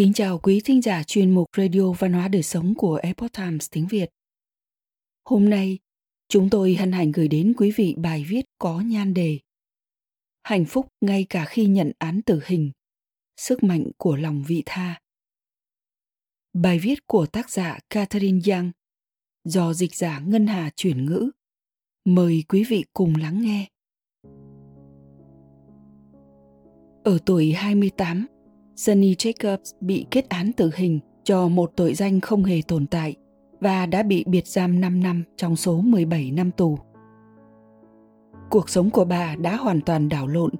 Kính chào quý thính giả chuyên mục Radio Văn hóa Đời Sống của Epoch Times tiếng Việt. Hôm nay, chúng tôi hân hạnh gửi đến quý vị bài viết có nhan đề Hạnh phúc ngay cả khi nhận án tử hình, sức mạnh của lòng vị tha. Bài viết của tác giả Catherine Yang do dịch giả Ngân Hà chuyển ngữ. Mời quý vị cùng lắng nghe. Ở tuổi 28, Sunny Jacobs bị kết án tử hình cho một tội danh không hề tồn tại và đã bị biệt giam 5 năm trong số 17 năm tù. Cuộc sống của bà đã hoàn toàn đảo lộn.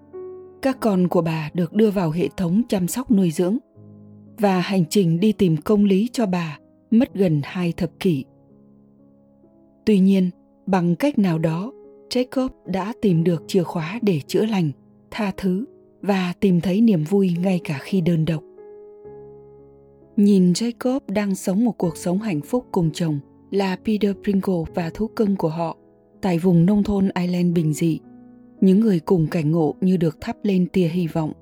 Các con của bà được đưa vào hệ thống chăm sóc nuôi dưỡng và hành trình đi tìm công lý cho bà mất gần hai thập kỷ. Tuy nhiên, bằng cách nào đó, Jacob đã tìm được chìa khóa để chữa lành, tha thứ và tìm thấy niềm vui ngay cả khi đơn độc. Nhìn Jacob đang sống một cuộc sống hạnh phúc cùng chồng là Peter Pringle và thú cưng của họ tại vùng nông thôn Ireland bình dị. Những người cùng cảnh ngộ như được thắp lên tia hy vọng.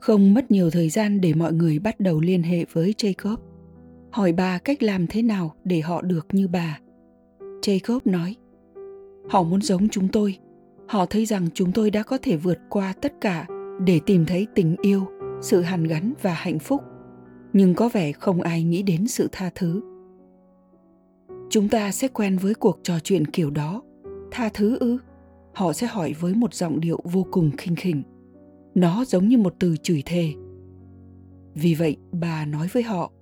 Không mất nhiều thời gian để mọi người bắt đầu liên hệ với Jacob. Hỏi bà cách làm thế nào để họ được như bà. Jacob nói, họ muốn giống chúng tôi, họ thấy rằng chúng tôi đã có thể vượt qua tất cả để tìm thấy tình yêu, sự hàn gắn và hạnh phúc. Nhưng có vẻ không ai nghĩ đến sự tha thứ. Chúng ta sẽ quen với cuộc trò chuyện kiểu đó. Tha thứ ư? Họ sẽ hỏi với một giọng điệu vô cùng khinh khỉnh. Nó giống như một từ chửi thề. Vì vậy, bà nói với họ,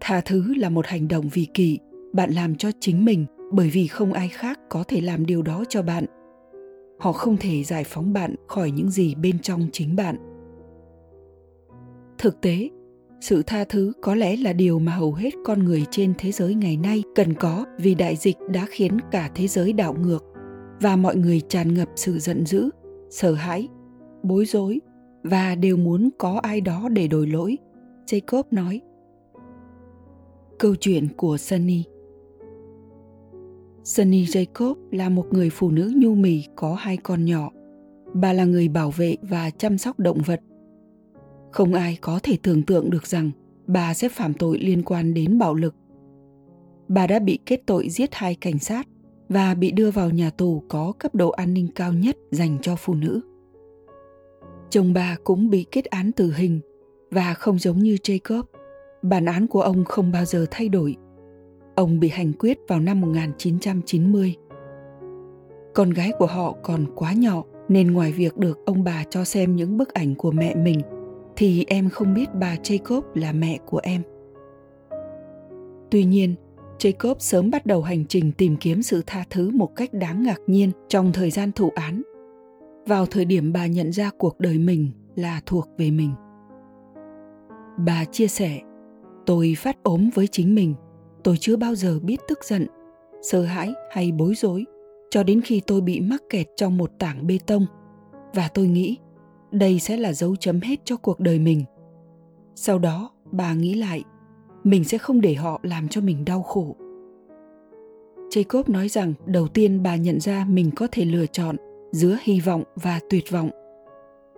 tha thứ là một hành động vì kỳ bạn làm cho chính mình, bởi vì không ai khác có thể làm điều đó cho bạn họ không thể giải phóng bạn khỏi những gì bên trong chính bạn. Thực tế, sự tha thứ có lẽ là điều mà hầu hết con người trên thế giới ngày nay cần có vì đại dịch đã khiến cả thế giới đảo ngược và mọi người tràn ngập sự giận dữ, sợ hãi, bối rối và đều muốn có ai đó để đổi lỗi. Jacob nói, câu chuyện của sunny. Sunny Jacob là một người phụ nữ nhu mì có hai con nhỏ. Bà là người bảo vệ và chăm sóc động vật. Không ai có thể tưởng tượng được rằng bà sẽ phạm tội liên quan đến bạo lực. Bà đã bị kết tội giết hai cảnh sát và bị đưa vào nhà tù có cấp độ an ninh cao nhất dành cho phụ nữ. Chồng bà cũng bị kết án tử hình và không giống như Jacob, bản án của ông không bao giờ thay đổi Ông bị hành quyết vào năm 1990. Con gái của họ còn quá nhỏ nên ngoài việc được ông bà cho xem những bức ảnh của mẹ mình thì em không biết bà Jacob là mẹ của em. Tuy nhiên, Jacob sớm bắt đầu hành trình tìm kiếm sự tha thứ một cách đáng ngạc nhiên trong thời gian thụ án. Vào thời điểm bà nhận ra cuộc đời mình là thuộc về mình. Bà chia sẻ, tôi phát ốm với chính mình tôi chưa bao giờ biết tức giận, sợ hãi hay bối rối, cho đến khi tôi bị mắc kẹt trong một tảng bê tông. Và tôi nghĩ, đây sẽ là dấu chấm hết cho cuộc đời mình. Sau đó, bà nghĩ lại, mình sẽ không để họ làm cho mình đau khổ. Jacob nói rằng, đầu tiên bà nhận ra mình có thể lựa chọn giữa hy vọng và tuyệt vọng.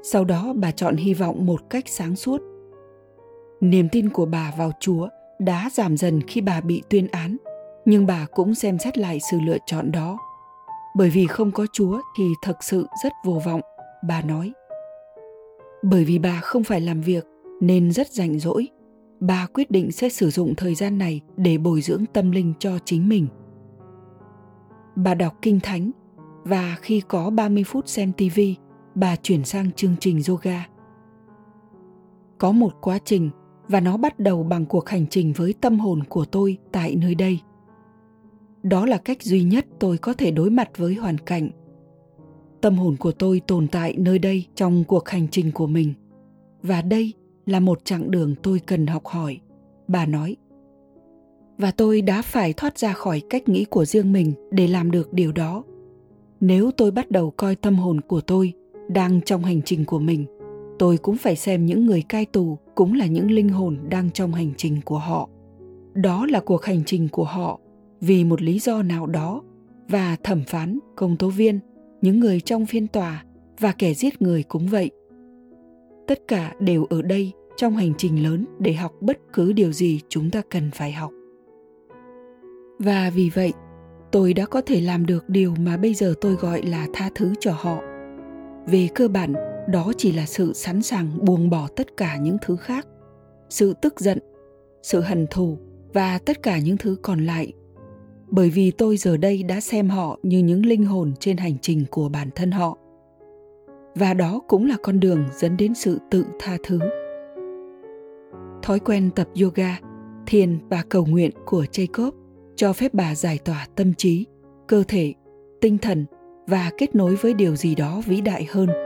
Sau đó bà chọn hy vọng một cách sáng suốt. Niềm tin của bà vào chúa đã giảm dần khi bà bị tuyên án nhưng bà cũng xem xét lại sự lựa chọn đó. Bởi vì không có chúa thì thật sự rất vô vọng bà nói. Bởi vì bà không phải làm việc nên rất rảnh rỗi bà quyết định sẽ sử dụng thời gian này để bồi dưỡng tâm linh cho chính mình. Bà đọc kinh thánh và khi có 30 phút xem TV, bà chuyển sang chương trình yoga. Có một quá trình và nó bắt đầu bằng cuộc hành trình với tâm hồn của tôi tại nơi đây. Đó là cách duy nhất tôi có thể đối mặt với hoàn cảnh. Tâm hồn của tôi tồn tại nơi đây trong cuộc hành trình của mình. Và đây là một chặng đường tôi cần học hỏi, bà nói. Và tôi đã phải thoát ra khỏi cách nghĩ của riêng mình để làm được điều đó. Nếu tôi bắt đầu coi tâm hồn của tôi đang trong hành trình của mình tôi cũng phải xem những người cai tù cũng là những linh hồn đang trong hành trình của họ. Đó là cuộc hành trình của họ. Vì một lý do nào đó và thẩm phán, công tố viên, những người trong phiên tòa và kẻ giết người cũng vậy. Tất cả đều ở đây trong hành trình lớn để học bất cứ điều gì chúng ta cần phải học. Và vì vậy, tôi đã có thể làm được điều mà bây giờ tôi gọi là tha thứ cho họ. Về cơ bản đó chỉ là sự sẵn sàng buông bỏ tất cả những thứ khác, sự tức giận, sự hận thù và tất cả những thứ còn lại. Bởi vì tôi giờ đây đã xem họ như những linh hồn trên hành trình của bản thân họ. Và đó cũng là con đường dẫn đến sự tự tha thứ. Thói quen tập yoga, thiền và cầu nguyện của jacob cho phép bà giải tỏa tâm trí, cơ thể, tinh thần và kết nối với điều gì đó vĩ đại hơn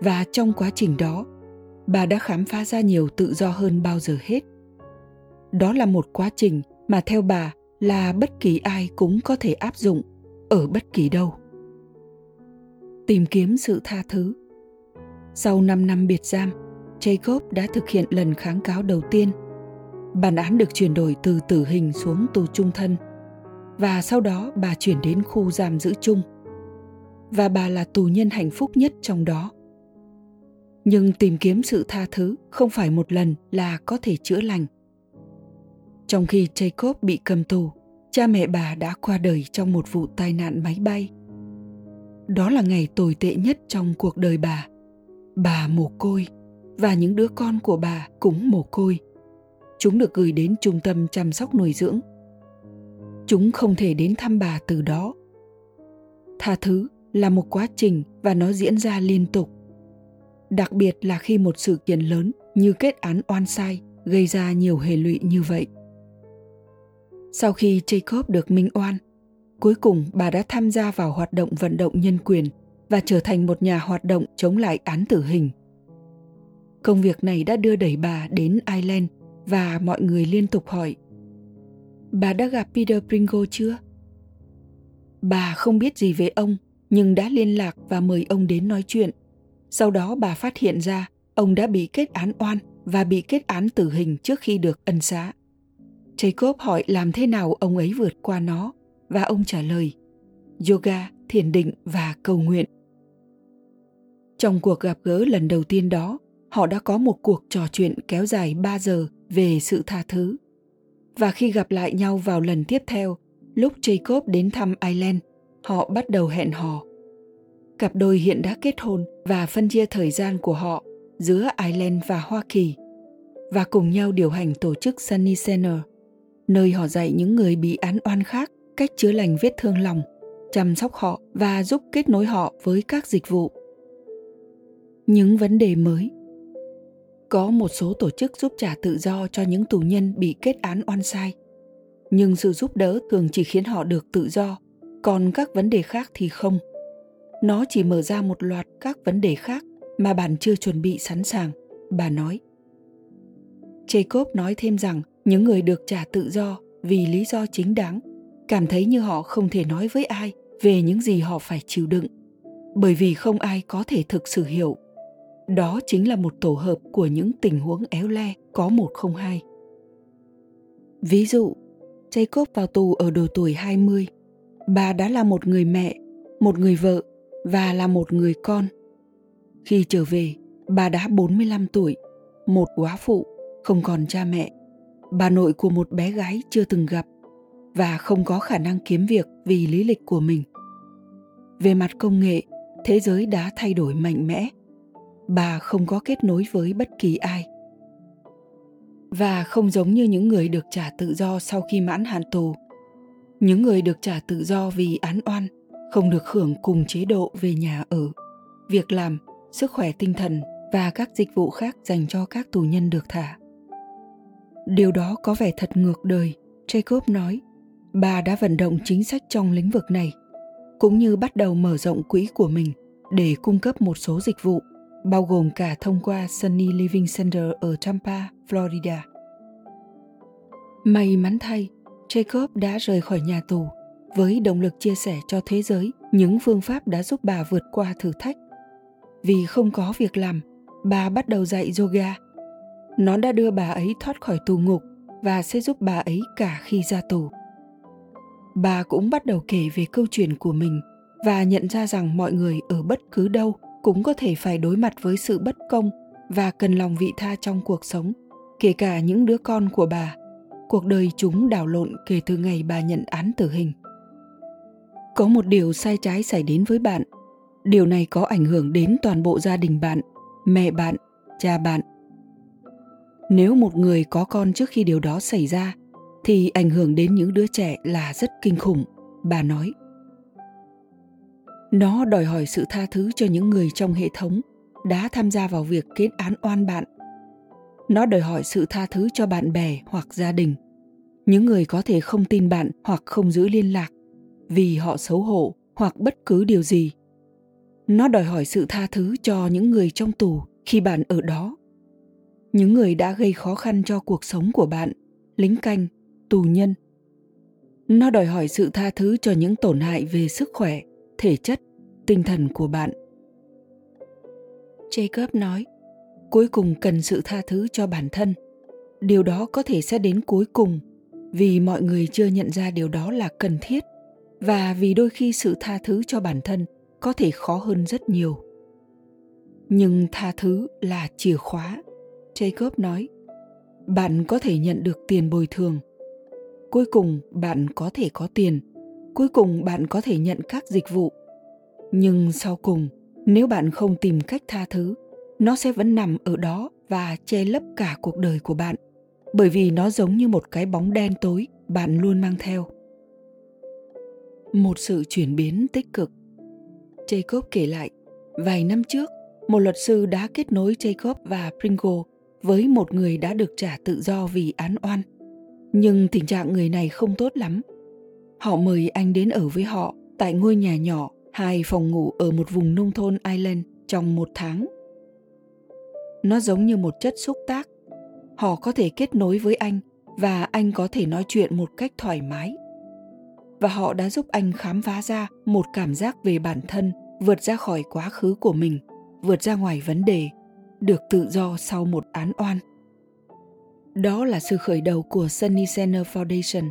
và trong quá trình đó, bà đã khám phá ra nhiều tự do hơn bao giờ hết đó là một quá trình mà theo bà là bất kỳ ai cũng có thể áp dụng ở bất kỳ đâu tìm kiếm sự tha thứ sau 5 năm biệt giam, Jacob đã thực hiện lần kháng cáo đầu tiên. Bản án được chuyển đổi từ tử hình xuống tù trung thân và sau đó bà chuyển đến khu giam giữ chung. Và bà là tù nhân hạnh phúc nhất trong đó. Nhưng tìm kiếm sự tha thứ không phải một lần là có thể chữa lành. Trong khi Jacob bị cầm tù, cha mẹ bà đã qua đời trong một vụ tai nạn máy bay. Đó là ngày tồi tệ nhất trong cuộc đời bà. Bà mồ côi và những đứa con của bà cũng mồ côi. Chúng được gửi đến trung tâm chăm sóc nuôi dưỡng. Chúng không thể đến thăm bà từ đó. Tha thứ là một quá trình và nó diễn ra liên tục. Đặc biệt là khi một sự kiện lớn như kết án oan sai gây ra nhiều hệ lụy như vậy. Sau khi Jacob được minh oan, cuối cùng bà đã tham gia vào hoạt động vận động nhân quyền và trở thành một nhà hoạt động chống lại án tử hình Công việc này đã đưa đẩy bà đến Ireland và mọi người liên tục hỏi Bà đã gặp Peter Pringle chưa? Bà không biết gì về ông, nhưng đã liên lạc và mời ông đến nói chuyện. Sau đó bà phát hiện ra ông đã bị kết án oan và bị kết án tử hình trước khi được ân xá. Jacob hỏi làm thế nào ông ấy vượt qua nó và ông trả lời yoga, thiền định và cầu nguyện. Trong cuộc gặp gỡ lần đầu tiên đó, họ đã có một cuộc trò chuyện kéo dài 3 giờ về sự tha thứ. Và khi gặp lại nhau vào lần tiếp theo, lúc Jacob đến thăm Ireland, họ bắt đầu hẹn hò. Cặp đôi hiện đã kết hôn và phân chia thời gian của họ giữa Ireland và Hoa Kỳ và cùng nhau điều hành tổ chức Sunny Center, nơi họ dạy những người bị án oan khác cách chữa lành vết thương lòng, chăm sóc họ và giúp kết nối họ với các dịch vụ. Những vấn đề mới có một số tổ chức giúp trả tự do cho những tù nhân bị kết án oan sai nhưng sự giúp đỡ thường chỉ khiến họ được tự do còn các vấn đề khác thì không nó chỉ mở ra một loạt các vấn đề khác mà bạn chưa chuẩn bị sẵn sàng bà nói jacob nói thêm rằng những người được trả tự do vì lý do chính đáng cảm thấy như họ không thể nói với ai về những gì họ phải chịu đựng bởi vì không ai có thể thực sự hiểu đó chính là một tổ hợp của những tình huống éo le có một không hai. Ví dụ, Jacob vào tù ở độ tuổi 20. Bà đã là một người mẹ, một người vợ và là một người con. Khi trở về, bà đã 45 tuổi, một quá phụ, không còn cha mẹ, bà nội của một bé gái chưa từng gặp và không có khả năng kiếm việc vì lý lịch của mình. Về mặt công nghệ, thế giới đã thay đổi mạnh mẽ bà không có kết nối với bất kỳ ai và không giống như những người được trả tự do sau khi mãn hạn tù những người được trả tự do vì án oan không được hưởng cùng chế độ về nhà ở. Việc làm sức khỏe tinh thần và các dịch vụ khác dành cho các tù nhân được thả. Điều đó có vẻ thật ngược đời jacob nói. Bà đã vận động chính sách trong lĩnh vực này cũng như bắt đầu mở rộng quỹ của mình để cung cấp một số dịch vụ bao gồm cả thông qua Sunny Living Center ở Tampa, Florida. May mắn thay, Jacob đã rời khỏi nhà tù với động lực chia sẻ cho thế giới những phương pháp đã giúp bà vượt qua thử thách. Vì không có việc làm, bà bắt đầu dạy yoga. Nó đã đưa bà ấy thoát khỏi tù ngục và sẽ giúp bà ấy cả khi ra tù. Bà cũng bắt đầu kể về câu chuyện của mình và nhận ra rằng mọi người ở bất cứ đâu cũng có thể phải đối mặt với sự bất công và cần lòng vị tha trong cuộc sống kể cả những đứa con của bà cuộc đời chúng đảo lộn kể từ ngày bà nhận án tử hình có một điều sai trái xảy đến với bạn. Điều này có ảnh hưởng đến toàn bộ gia đình bạn, mẹ bạn, cha bạn. Nếu một người có con trước khi điều đó xảy ra, thì ảnh hưởng đến những đứa trẻ là rất kinh khủng, bà nói. Nó đòi hỏi sự tha thứ cho những người trong hệ thống đã tham gia vào việc kết án oan bạn. Nó đòi hỏi sự tha thứ cho bạn bè hoặc gia đình. Những người có thể không tin bạn hoặc không giữ liên lạc vì họ xấu hổ hoặc bất cứ điều gì. Nó đòi hỏi sự tha thứ cho những người trong tù khi bạn ở đó. Những người đã gây khó khăn cho cuộc sống của bạn, lính canh, tù nhân. Nó đòi hỏi sự tha thứ cho những tổn hại về sức khỏe, thể chất, tinh thần của bạn. Jacob nói, cuối cùng cần sự tha thứ cho bản thân. Điều đó có thể sẽ đến cuối cùng vì mọi người chưa nhận ra điều đó là cần thiết và vì đôi khi sự tha thứ cho bản thân có thể khó hơn rất nhiều. Nhưng tha thứ là chìa khóa. Jacob nói, bạn có thể nhận được tiền bồi thường. Cuối cùng bạn có thể có tiền. Cuối cùng bạn có thể nhận các dịch vụ. Nhưng sau cùng, nếu bạn không tìm cách tha thứ, nó sẽ vẫn nằm ở đó và che lấp cả cuộc đời của bạn. Bởi vì nó giống như một cái bóng đen tối bạn luôn mang theo một sự chuyển biến tích cực jacob kể lại, vài năm trước, một luật sư đã kết nối jacob và pringle với một người đã được trả tự do vì án oan nhưng tình trạng người này không tốt lắm họ mời anh đến ở với họ tại ngôi nhà nhỏ, hai phòng ngủ ở một vùng nông thôn Ireland trong một tháng. Nó giống như một chất xúc tác. Họ có thể kết nối với anh và anh có thể nói chuyện một cách thoải mái. Và họ đã giúp anh khám phá ra một cảm giác về bản thân vượt ra khỏi quá khứ của mình, vượt ra ngoài vấn đề, được tự do sau một án oan. Đó là sự khởi đầu của Sunny Center Foundation.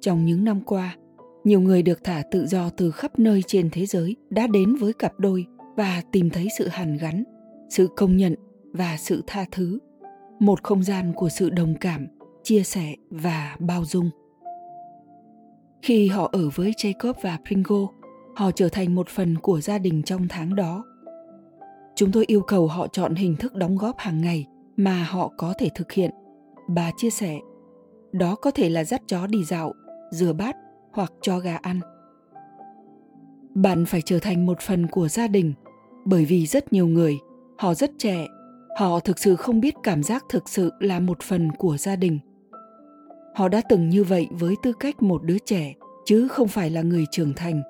Trong những năm qua, nhiều người được thả tự do từ khắp nơi trên thế giới đã đến với cặp đôi và tìm thấy sự hàn gắn sự công nhận và sự tha thứ một không gian của sự đồng cảm chia sẻ và bao dung khi họ ở với jacob và pringle, họ trở thành một phần của gia đình trong tháng đó. Chúng tôi yêu cầu họ chọn hình thức đóng góp hàng ngày mà họ có thể thực hiện. Bà chia sẻ, đó có thể là dắt chó đi dạo, rửa bát hoặc cho gà ăn. Bạn phải trở thành một phần của gia đình, bởi vì rất nhiều người, họ rất trẻ, họ thực sự không biết cảm giác thực sự là một phần của gia đình họ đã từng như vậy với tư cách một đứa trẻ chứ không phải là người trưởng thành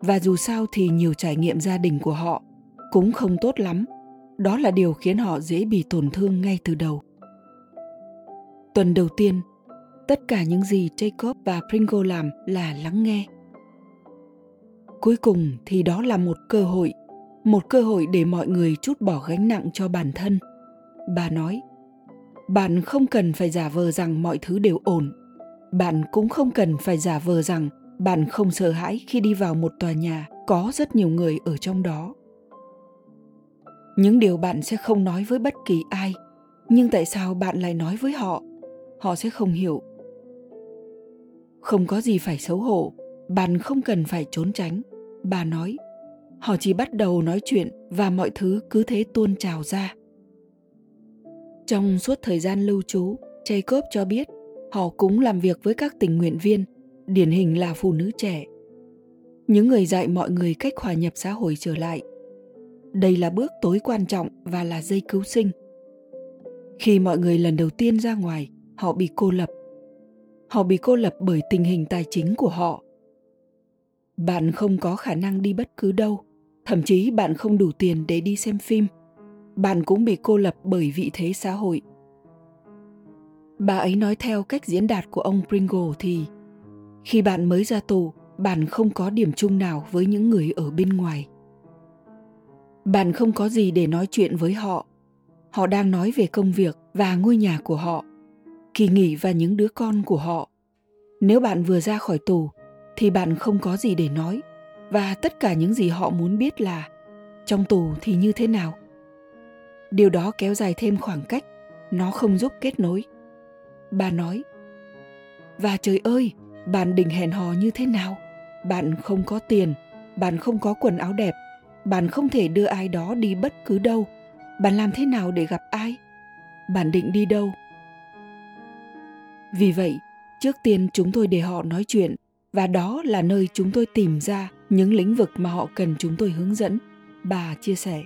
và dù sao thì nhiều trải nghiệm gia đình của họ cũng không tốt lắm đó là điều khiến họ dễ bị tổn thương ngay từ đầu tuần đầu tiên tất cả những gì Jacob và Pringle làm là lắng nghe. Cuối cùng thì đó là một cơ hội, một cơ hội để mọi người chút bỏ gánh nặng cho bản thân. Bà nói, bạn không cần phải giả vờ rằng mọi thứ đều ổn. Bạn cũng không cần phải giả vờ rằng bạn không sợ hãi khi đi vào một tòa nhà có rất nhiều người ở trong đó. Những điều bạn sẽ không nói với bất kỳ ai, nhưng tại sao bạn lại nói với họ? Họ sẽ không hiểu không có gì phải xấu hổ bạn không cần phải trốn tránh bà nói họ chỉ bắt đầu nói chuyện và mọi thứ cứ thế tuôn trào ra trong suốt thời gian lưu trú, jacob cho biết họ cũng làm việc với các tình nguyện viên, điển hình là phụ nữ trẻ. Những người dạy mọi người cách hòa nhập xã hội trở lại. Đây là bước tối quan trọng và là dây cứu sinh. Khi mọi người lần đầu tiên ra ngoài, họ bị cô lập. Họ bị cô lập bởi tình hình tài chính của họ. Bạn không có khả năng đi bất cứ đâu, thậm chí bạn không đủ tiền để đi xem phim bạn cũng bị cô lập bởi vị thế xã hội. Bà ấy nói theo cách diễn đạt của ông pringle thì, khi bạn mới ra tù, bạn không có điểm chung nào với những người ở bên ngoài. Bạn không có gì để nói chuyện với họ. Họ đang nói về công việc và ngôi nhà của họ, kỳ nghỉ và những đứa con của họ. Nếu bạn vừa ra khỏi tù, thì bạn không có gì để nói, và tất cả những gì họ muốn biết là, trong tù thì như thế nào? Điều đó kéo dài thêm khoảng cách. Nó không giúp kết nối. Bà nói, và trời ơi, bạn định hẹn hò như thế nào? Bạn không có tiền, bạn không có quần áo đẹp, bạn không thể đưa ai đó đi bất cứ đâu. Bạn làm thế nào để gặp ai? Bạn định đi đâu? Vì vậy, trước tiên chúng tôi để họ nói chuyện, và đó là nơi chúng tôi tìm ra những lĩnh vực mà họ cần chúng tôi hướng dẫn. Bà chia sẻ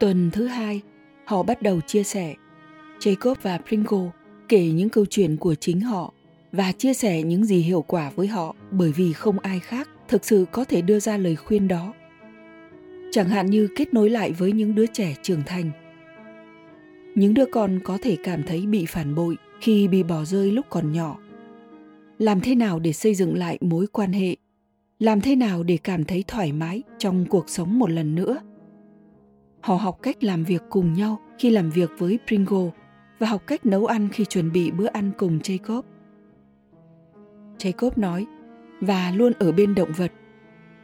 tuần thứ hai, họ bắt đầu chia sẻ. Jacob và pringle kể những câu chuyện của chính họ và chia sẻ những gì hiệu quả với họ bởi vì không ai khác thực sự có thể đưa ra lời khuyên đó. Chẳng hạn như kết nối lại với những đứa trẻ trưởng thành. Những đứa con có thể cảm thấy bị phản bội khi bị bỏ rơi lúc còn nhỏ. Làm thế nào để xây dựng lại mối quan hệ? Làm thế nào để cảm thấy thoải mái trong cuộc sống một lần nữa? Họ học cách làm việc cùng nhau khi làm việc với pringle và học cách nấu ăn khi chuẩn bị bữa ăn cùng jacob. Jacob nói, và luôn ở bên động vật.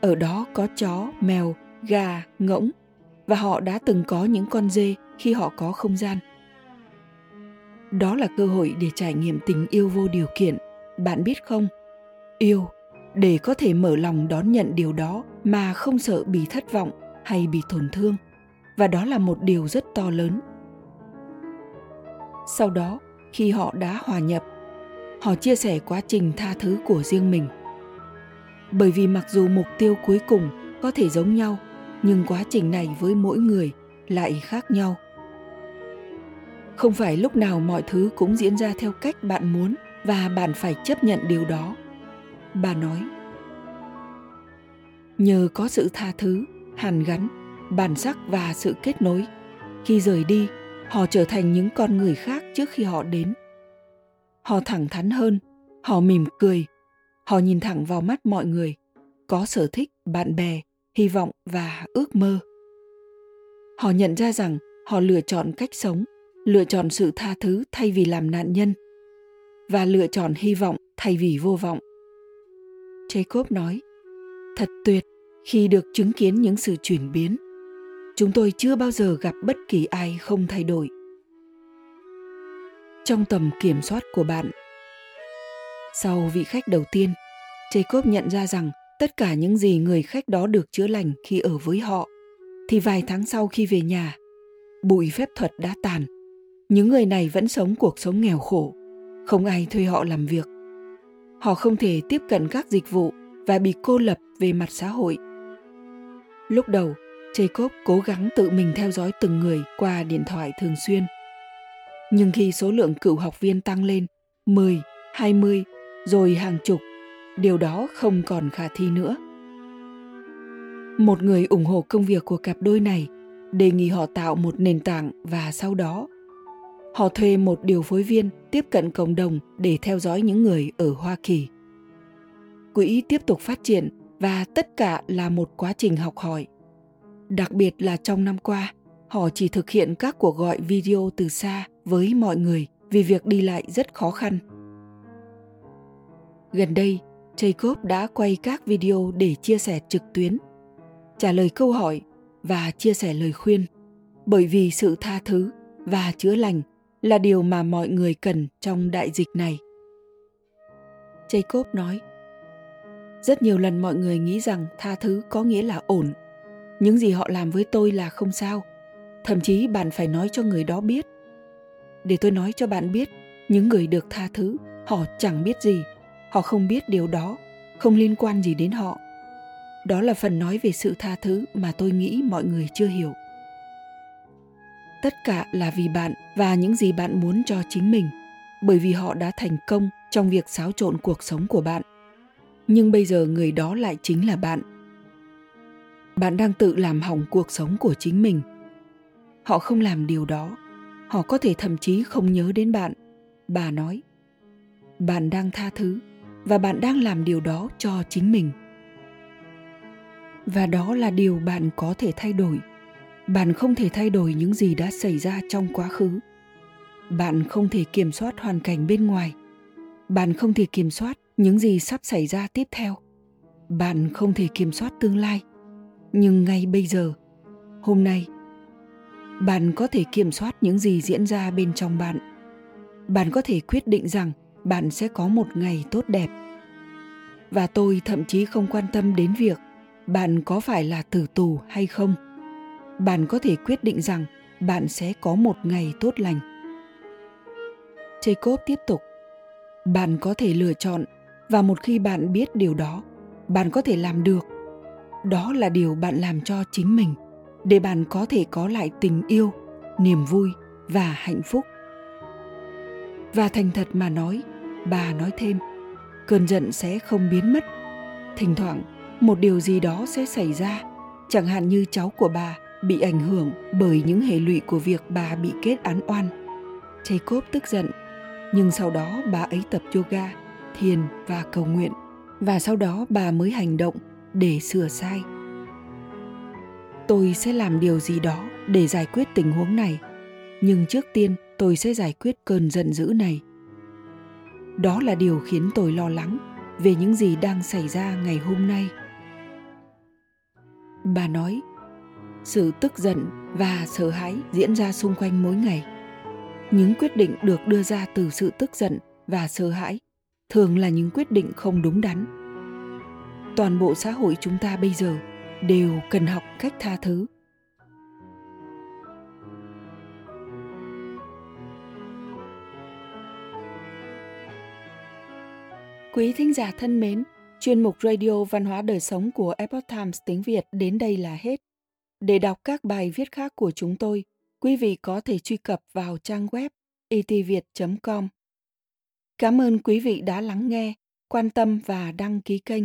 Ở đó có chó, mèo, gà, ngỗng và họ đã từng có những con dê khi họ có không gian. Đó là cơ hội để trải nghiệm tình yêu vô điều kiện. Bạn biết không? Yêu, để có thể mở lòng đón nhận điều đó mà không sợ bị thất vọng hay bị tổn thương và đó là một điều rất to lớn. Sau đó, khi họ đã hòa nhập, họ chia sẻ quá trình tha thứ của riêng mình. Bởi vì mặc dù mục tiêu cuối cùng có thể giống nhau, nhưng quá trình này với mỗi người lại khác nhau. Không phải lúc nào mọi thứ cũng diễn ra theo cách bạn muốn và bạn phải chấp nhận điều đó. Bà nói, nhờ có sự tha thứ, hàn gắn bản sắc và sự kết nối. Khi rời đi, họ trở thành những con người khác trước khi họ đến. Họ thẳng thắn hơn, họ mỉm cười, họ nhìn thẳng vào mắt mọi người, có sở thích, bạn bè, hy vọng và ước mơ. Họ nhận ra rằng họ lựa chọn cách sống, lựa chọn sự tha thứ thay vì làm nạn nhân, và lựa chọn hy vọng thay vì vô vọng. Jacob nói, thật tuyệt, khi được chứng kiến những sự chuyển biến chúng tôi chưa bao giờ gặp bất kỳ ai không thay đổi. Trong tầm kiểm soát của bạn, sau vị khách đầu tiên, jacob nhận ra rằng tất cả những gì người khách đó được chữa lành khi ở với họ, thì vài tháng sau khi về nhà, bụi phép thuật đã tàn. Những người này vẫn sống cuộc sống nghèo khổ, không ai thuê họ làm việc. Họ không thể tiếp cận các dịch vụ và bị cô lập về mặt xã hội. Lúc đầu jacob cố gắng tự mình theo dõi từng người qua điện thoại thường xuyên nhưng khi số lượng cựu học viên tăng lên 10, 20, rồi hàng chục, điều đó không còn khả thi nữa. Một người ủng hộ công việc của cặp đôi này đề nghị họ tạo một nền tảng và sau đó họ thuê một điều phối viên tiếp cận cộng đồng để theo dõi những người ở Hoa Kỳ. Quỹ tiếp tục phát triển và tất cả là một quá trình học hỏi. Đặc biệt là trong năm qua, họ chỉ thực hiện các cuộc gọi video từ xa với mọi người vì việc đi lại rất khó khăn. Gần đây, Jacob đã quay các video để chia sẻ trực tuyến, trả lời câu hỏi và chia sẻ lời khuyên, bởi vì sự tha thứ và chữa lành là điều mà mọi người cần trong đại dịch này. Jacob nói, rất nhiều lần mọi người nghĩ rằng tha thứ có nghĩa là ổn. Những gì họ làm với tôi là không sao. Thậm chí bạn phải nói cho người đó biết. Để tôi nói cho bạn biết, những người được tha thứ, họ chẳng biết gì. Họ không biết điều đó, không liên quan gì đến họ. Đó là phần nói về sự tha thứ mà tôi nghĩ mọi người chưa hiểu tất cả là vì bạn và những gì bạn muốn cho chính mình bởi vì họ đã thành công trong việc xáo trộn cuộc sống của bạn nhưng bây giờ người đó lại chính là bạn bạn đang tự làm hỏng cuộc sống của chính mình. Họ không làm điều đó. Họ có thể thậm chí không nhớ đến bạn. Bà nói, bạn đang tha thứ và bạn đang làm điều đó cho chính mình. Và đó là điều bạn có thể thay đổi. Bạn không thể thay đổi những gì đã xảy ra trong quá khứ. Bạn không thể kiểm soát hoàn cảnh bên ngoài. Bạn không thể kiểm soát những gì sắp xảy ra tiếp theo. Bạn không thể kiểm soát tương lai nhưng ngay bây giờ, hôm nay, bạn có thể kiểm soát những gì diễn ra bên trong bạn. Bạn có thể quyết định rằng bạn sẽ có một ngày tốt đẹp. Và tôi thậm chí không quan tâm đến việc bạn có phải là tử tù hay không. Bạn có thể quyết định rằng bạn sẽ có một ngày tốt lành. Jacob tiếp tục, bạn có thể lựa chọn, và một khi bạn biết điều đó, bạn có thể làm được đó là điều bạn làm cho chính mình, để bạn có thể có lại tình yêu, niềm vui và hạnh phúc. Và thành thật mà nói, bà nói thêm, cơn giận sẽ không biến mất. Thỉnh thoảng, một điều gì đó sẽ xảy ra, chẳng hạn như cháu của bà bị ảnh hưởng bởi những hệ lụy của việc bà bị kết án oan. Jacob tức giận, nhưng sau đó bà ấy tập yoga, thiền và cầu nguyện, và sau đó bà mới hành động để sửa sai. Tôi sẽ làm điều gì đó để giải quyết tình huống này, nhưng trước tiên tôi sẽ giải quyết cơn giận dữ này. Đó là điều khiến tôi lo lắng về những gì đang xảy ra ngày hôm nay. Bà nói, sự tức giận và sợ hãi diễn ra xung quanh mỗi ngày. Những quyết định được đưa ra từ sự tức giận và sợ hãi thường là những quyết định không đúng đắn toàn bộ xã hội chúng ta bây giờ đều cần học cách tha thứ Quý thính giả thân mến, chuyên mục Radio Văn hóa Đời Sống của Epoch Times tiếng Việt đến đây là hết. Để đọc các bài viết khác của chúng tôi, quý vị có thể truy cập vào trang web itviet.com. Cảm ơn quý vị đã lắng nghe, quan tâm và đăng ký kênh.